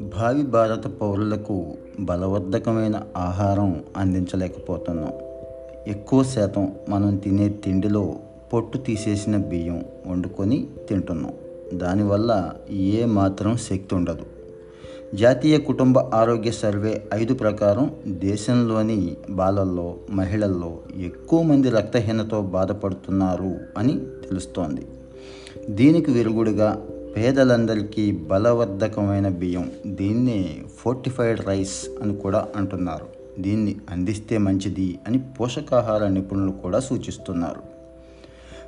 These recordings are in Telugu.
భావి భారత పౌరులకు బలవర్ధకమైన ఆహారం అందించలేకపోతున్నాం. ఎక్కువ శాతం మనం తినే తిండిలో పొట్టు తీసేసిన బియ్యం వండుకొని తింటున్నాం. దానివల్ల ఏ మాత్రం శక్తి ఉండదు. జాతీయ కుటుంబ ఆరోగ్య సర్వే ఐదు ప్రకారం దేశంలోని బాలల్లో మహిళల్లో ఎక్కువ మంది రక్తహీనతో బాధపడుతున్నారు అని తెలుస్తోంది. దీనికి విరుగుడుగా పేదలందరికీ బలవర్ధకమైన బియ్యం దీన్ని ఫోర్టిఫైడ్ రైస్ అని కూడా అంటున్నారు. దీన్ని అందిస్తే మంచిది అని పోషకాహార నిపుణులు కూడా సూచిస్తున్నారు.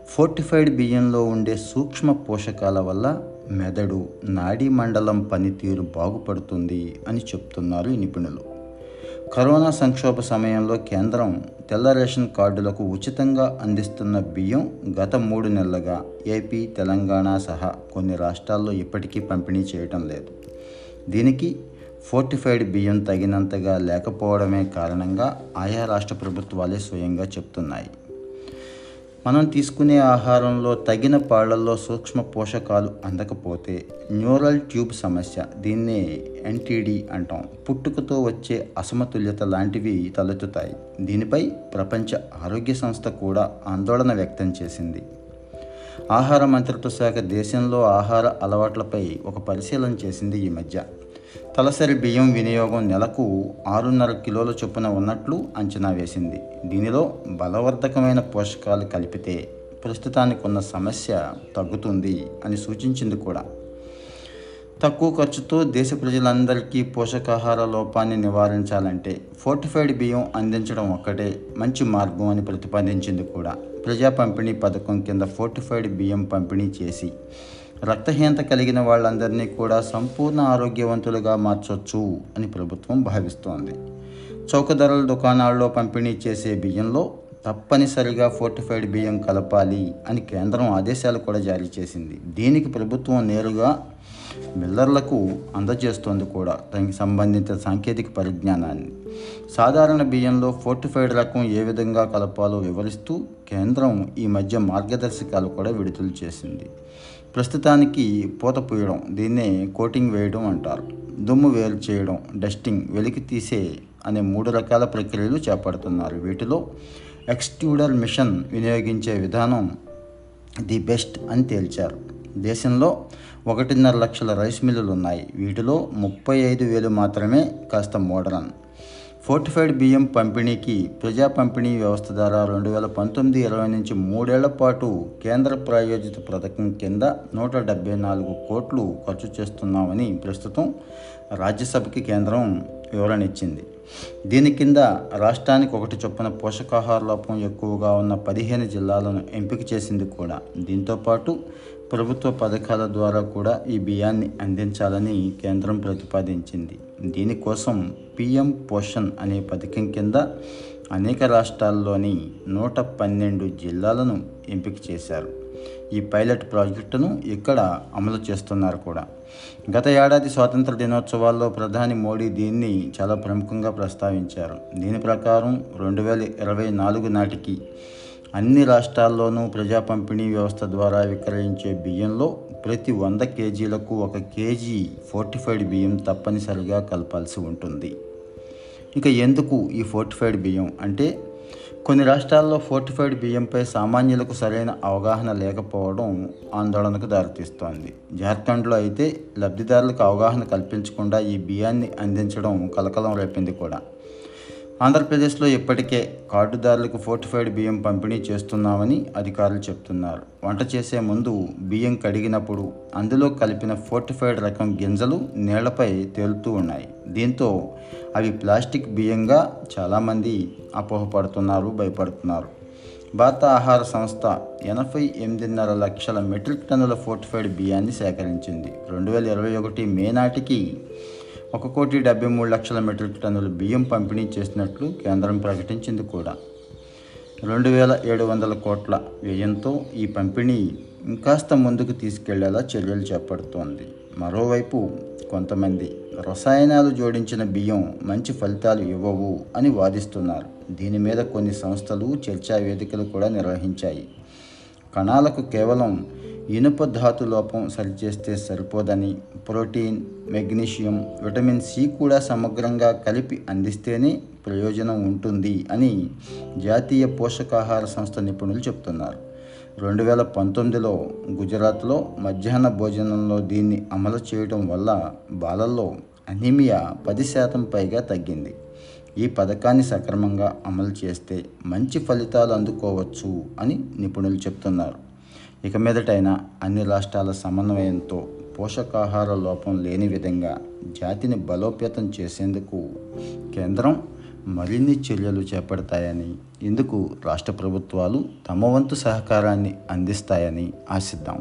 ఫోర్టిఫైడ్ బియ్యంలో ఉండే సూక్ష్మ పోషకాల వల్ల మెదడు నాడీ మండలం పనితీరు బాగుపడుతుంది అని చెప్తున్నారు ఈ నిపుణులు. కరోనా సంక్షోభ సమయంలో కేంద్రం తెల్ల రేషన్ కార్డులకు ఉచితంగా అందిస్తున్న బియ్యం గత మూడు నెలలుగా ఏపీ తెలంగాణ సహా కొన్ని రాష్ట్రాల్లో ఇప్పటికీ పంపిణీ చేయటం లేదు. దీనికి ఫోర్టిఫైడ్ బియ్యం తగినంతగా లేకపోవడమే కారణంగా ఆయా రాష్ట్ర ప్రభుత్వాలే స్వయంగా చెప్తున్నాయి. మనం తీసుకునే ఆహారంలో తగిన పాళ్ళలో సూక్ష్మ పోషకాలు అందకపోతే న్యూరల్ ట్యూబ్ సమస్య దీన్నే ఎన్టీడీ అంటాం. పుట్టుకతో వచ్చే అసమతుల్యత లాంటివి తలెత్తుతాయి. దీనిపై ప్రపంచ ఆరోగ్య సంస్థ కూడా ఆందోళన వ్యక్తం చేసింది. ఆహార మంత్రిత్వ శాఖ దేశంలో ఆహార అలవాట్లపై ఒక పరిశీలన చేసింది ఈ మధ్య. తలసరి బియ్యం వినియోగం నెలకు ఆరున్నర కిలోల చొప్పున ఉన్నట్లు అంచనా వేసింది. దీనిలో బలవర్ధకమైన పోషకాలు కలిపితే ప్రస్తుతానికి ఉన్న సమస్య తగ్గుతుంది అని సూచించింది కూడా. తక్కువ ఖర్చుతో దేశ ప్రజలందరికీ పోషకాహార లోపాన్ని నివారించాలంటే ఫోర్టిఫైడ్ బియ్యం అందించడం ఒక్కటే మంచి మార్గం అని ప్రతిపాదించింది కూడా. ప్రజా పంపిణీ పథకం కింద ఫోర్టిఫైడ్ బియ్యం పంపిణీ చేసి రక్తహీనత కలిగిన వాళ్ళందరినీ కూడా సంపూర్ణ ఆరోగ్యవంతులుగా మార్చొచ్చు అని ప్రభుత్వం భావిస్తోంది. చౌక ధరల దుకాణాల్లో పంపిణీ చేసే బియ్యంలో తప్పనిసరిగా ఫోర్టిఫైడ్ బియ్యం కలపాలి అని కేంద్రం ఆదేశాలు కూడా జారీ చేసింది. దీనికి ప్రభుత్వం నేరుగా మిల్లర్లకు అందజేస్తోంది కూడా. దానికి సంబంధిత సాంకేతిక పరిజ్ఞానాన్ని. సాధారణ బియ్యంలో ఫోర్టిఫైడ్ రకం ఏ విధంగా కలపాలో వివరిస్తూ కేంద్రం ఈ మధ్య మార్గదర్శకాలు కూడా విడుదల చేసింది. ప్రస్తుతానికి పూత పూయడం దీన్నే కోటింగ్ వేయడం అంటారు. దుమ్ము వేరు చేయడం డస్టింగ్ వెలికి తీసే అనే మూడు రకాల ప్రక్రియలు చేపడుతున్నారు. వీటిలో ఎక్స్ట్యూడర్ మిషన్ వినియోగించే విధానం ది బెస్ట్ అని తేల్చారు. దేశంలో ఒకటిన్నర లక్షల రైస్ మిల్లులు ఉన్నాయి వీటిలో ముప్పై ఐదు వేలు మాత్రమే కాస్త మోడరన్. ఫోర్టిఫైడ్ బియ్యం పంపిణీకి ప్రజా పంపిణీ వ్యవస్థ ద్వారా రెండు వేల పంతొమ్మిది ఇరవై నుంచి మూడేళ్ళ పాటు కేంద్ర ప్రాయోజిత పథకం కింద నూట డెబ్బై నాలుగు కోట్లు ఖర్చు చేస్తున్నామని ప్రస్తుతం రాజ్యసభకి కేంద్రం వివరణ ఇచ్చింది. దీని కింద రాష్ట్రానికి ఒకటి చొప్పున పోషకాహార లోపం ఎక్కువగా ఉన్న పదిహేను జిల్లాలను ఎంపిక చేసింది కూడా. దీంతోపాటు ప్రభుత్వ పథకాల ద్వారా కూడా ఈ బియ్యాన్ని అందించాలని కేంద్రం ప్రతిపాదించింది. దీనికోసం పిఎం పోషన్ అనే పథకం కింద అనేక రాష్ట్రాల్లోని నూట పన్నెండు జిల్లాలను ఎంపిక చేశారు. ఈ పైలట్ ప్రాజెక్టును ఇక్కడ అమలు చేస్తున్నారు కూడా. గత ఏడాది స్వాతంత్ర దినోత్సవాల్లో ప్రధాని మోడీ దీన్ని చాలా ప్రముఖంగా ప్రస్తావించారు. దీని ప్రకారం రెండు వేల ఇరవై నాలుగు నాటికి అన్ని రాష్ట్రాల్లోనూ ప్రజా పంపిణీ వ్యవస్థ ద్వారా విక్రయించే బియ్యంలో ప్రతి వంద కేజీలకు ఒక కేజీ ఫోర్టిఫైడ్ బియ్యం తప్పనిసరిగా కలపాల్సి ఉంటుంది. ఇక ఎందుకు ఈ ఫోర్టిఫైడ్ బియ్యం? అంటే కొన్ని రాష్ట్రాల్లో ఫోర్టిఫైడ్ బియ్యంపై సామాన్యులకు సరైన అవగాహన లేకపోవడం ఆందోళనకు దారితీస్తోంది. జార్ఖండ్లో అయితే లబ్ధిదారులకు అవగాహన కల్పించకుండా ఈ బియ్యాన్ని అందించడం కలకలం రేపింది కూడా. ఆంధ్రప్రదేశ్లో ఇప్పటికే కార్డుదారులకు ఫోర్టిఫైడ్ బియ్యం పంపిణీ చేస్తున్నామని అధికారులు చెప్తున్నారు. వంట చేసే ముందు బియ్యం కడిగినప్పుడు అందులో కలిపిన ఫోర్టిఫైడ్ రకం గింజలు నీళ్ళపై తేలుతూ ఉన్నాయి. దీంతో అవి ప్లాస్టిక్ బియ్యంగా చాలామంది అపోహపడుతున్నారు భయపడుతున్నారు. భారత ఆహార సంస్థ ఎనభై ఎనిమిదిన్నర లక్షల మెట్రిక్ టన్నుల ఫోర్టిఫైడ్ బియ్యాన్ని సేకరించింది. రెండు వేల ఇరవై ఒకటి మే నాటికి ఒక కోటి డెబ్బై మూడు లక్షల మెట్రిక్ టన్నుల బియ్యం పంపిణీ చేసినట్లు కేంద్రం ప్రకటించింది కూడా. రెండు వేల ఏడు వందల కోట్ల వ్యయంతో ఈ పంపిణీ ఇంకాస్త ముందుకు తీసుకెళ్ళేలా చర్యలు చేపడుతోంది. మరోవైపు కొంతమంది రసాయనాలు జోడించిన బియ్యం మంచి ఫలితాలు ఇవ్వవు అని వాదిస్తున్నారు. దీని మీద కొన్ని సంస్థలు చర్చా వేదికలు కూడా నిర్వహించాయి. కణాలకు కేవలం ఇనుప ధాతు లోపం సరిచేస్తే సరిపోదని ప్రోటీన్ మెగ్నీషియం విటమిన్ సి కూడా సమగ్రంగా కలిపి అందిస్తేనే ప్రయోజనం ఉంటుంది అని జాతీయ పోషకాహార సంస్థ నిపుణులు చెప్తున్నారు. రెండు వేల పంతొమ్మిదిలో గుజరాత్లో మధ్యాహ్న భోజనంలో దీన్ని అమలు చేయడం వల్ల బాలల్లో అనీమియా పది శాతం పైగా తగ్గింది. ఈ పథకాన్ని సక్రమంగా అమలు చేస్తే మంచి ఫలితాలు అందుకోవచ్చు అని నిపుణులు చెప్తున్నారు. ఇక మీదటైనా అన్ని రాష్ట్రాల సమన్వయంతో పోషకాహార లోపం లేని విధంగా జాతిని బలోపేతం చేసేందుకు కేంద్రం మరిన్ని చర్యలు చేపడతాయని ఇందుకు రాష్ట్ర ప్రభుత్వాలు తమ వంతు సహకారాన్ని అందిస్తాయని ఆశిద్దాం.